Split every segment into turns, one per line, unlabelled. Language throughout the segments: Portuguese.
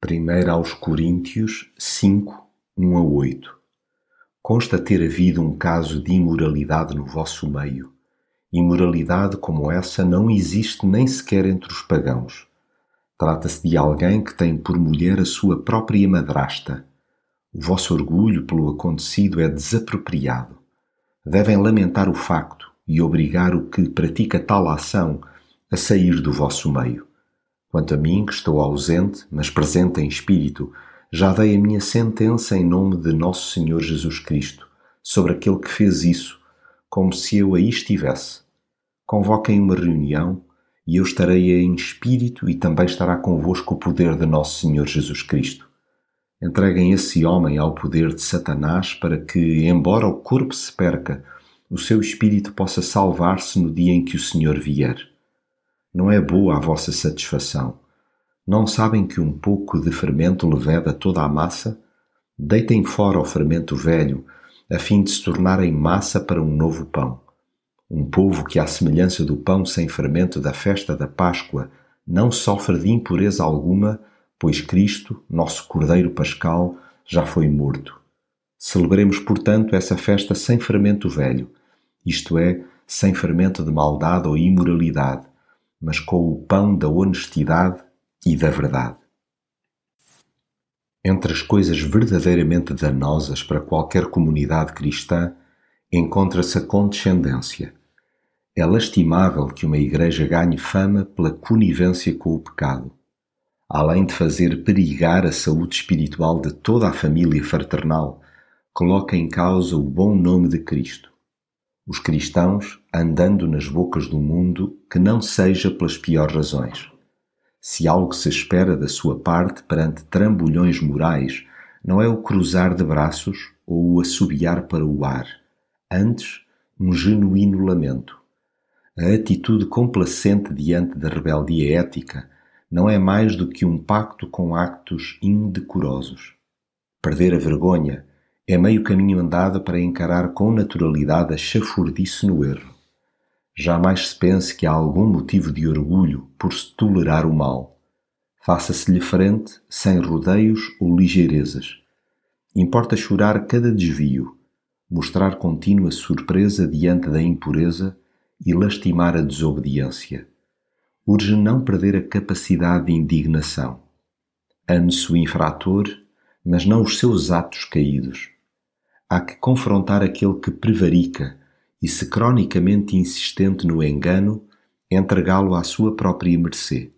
1 aos Coríntios 5, 1 a 8 Consta ter havido um caso de imoralidade no vosso meio. Imoralidade como essa não existe nem sequer entre os pagãos. Trata-se de alguém que tem por mulher a sua própria madrasta. O vosso orgulho pelo acontecido é desapropriado. Devem lamentar o facto e obrigar o que pratica tal ação a sair do vosso meio. Quanto a mim, que estou ausente, mas presente em espírito, já dei a minha sentença em nome de Nosso Senhor Jesus Cristo sobre aquele que fez isso, como se eu aí estivesse. Convoquem uma reunião e eu estarei em espírito e também estará convosco o poder de Nosso Senhor Jesus Cristo. Entreguem esse homem ao poder de Satanás para que, embora o corpo se perca, o seu espírito possa salvar-se no dia em que o Senhor vier. Não é boa a vossa satisfação. Não sabem que um pouco de fermento leveda toda a massa? Deitem fora o fermento velho, a fim de se tornarem massa para um novo pão. Um povo que, à semelhança do pão sem fermento da festa da Páscoa, não sofre de impureza alguma, pois Cristo, nosso Cordeiro Pascal, já foi morto. Celebremos, portanto, essa festa sem fermento velho, isto é, sem fermento de maldade ou imoralidade, mas com o pão da honestidade e da verdade. Entre as coisas verdadeiramente danosas para qualquer comunidade cristã encontra-se a condescendência. É lastimável que uma igreja ganhe fama pela conivência com o pecado. Além de fazer perigar a saúde espiritual de toda a família fraternal, coloca em causa o bom nome de Cristo os cristãos andando nas bocas do mundo que não seja pelas piores razões. Se algo se espera da sua parte perante trambolhões morais, não é o cruzar de braços ou o assobiar para o ar, antes um genuíno lamento. A atitude complacente diante da rebeldia ética não é mais do que um pacto com actos indecorosos. Perder a vergonha é meio caminho andado para encarar com naturalidade a chafurdice no erro. Jamais se pense que há algum motivo de orgulho por se tolerar o mal. Faça-se-lhe frente, sem rodeios ou ligeirezas. Importa chorar cada desvio, mostrar contínua surpresa diante da impureza e lastimar a desobediência. Urge não perder a capacidade de indignação. Ame-se o infrator, mas não os seus atos caídos há que confrontar aquele que prevarica e, se cronicamente insistente no engano, entregá-lo à sua própria mercê.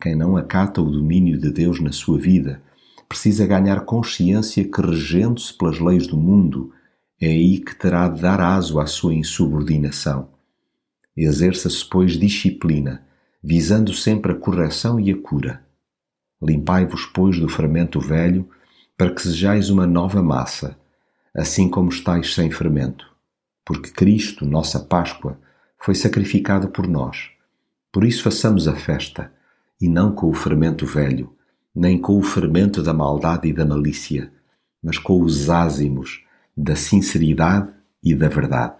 Quem não acata o domínio de Deus na sua vida precisa ganhar consciência que, regendo-se pelas leis do mundo, é aí que terá de dar aso à sua insubordinação. Exerça-se, pois, disciplina, visando sempre a correção e a cura. Limpai-vos, pois, do fermento velho, para que sejais uma nova massa, assim como estáis sem fermento, porque Cristo, nossa Páscoa, foi sacrificado por nós. Por isso façamos a festa, e não com o fermento velho, nem com o fermento da maldade e da malícia, mas com os ázimos da sinceridade e da verdade.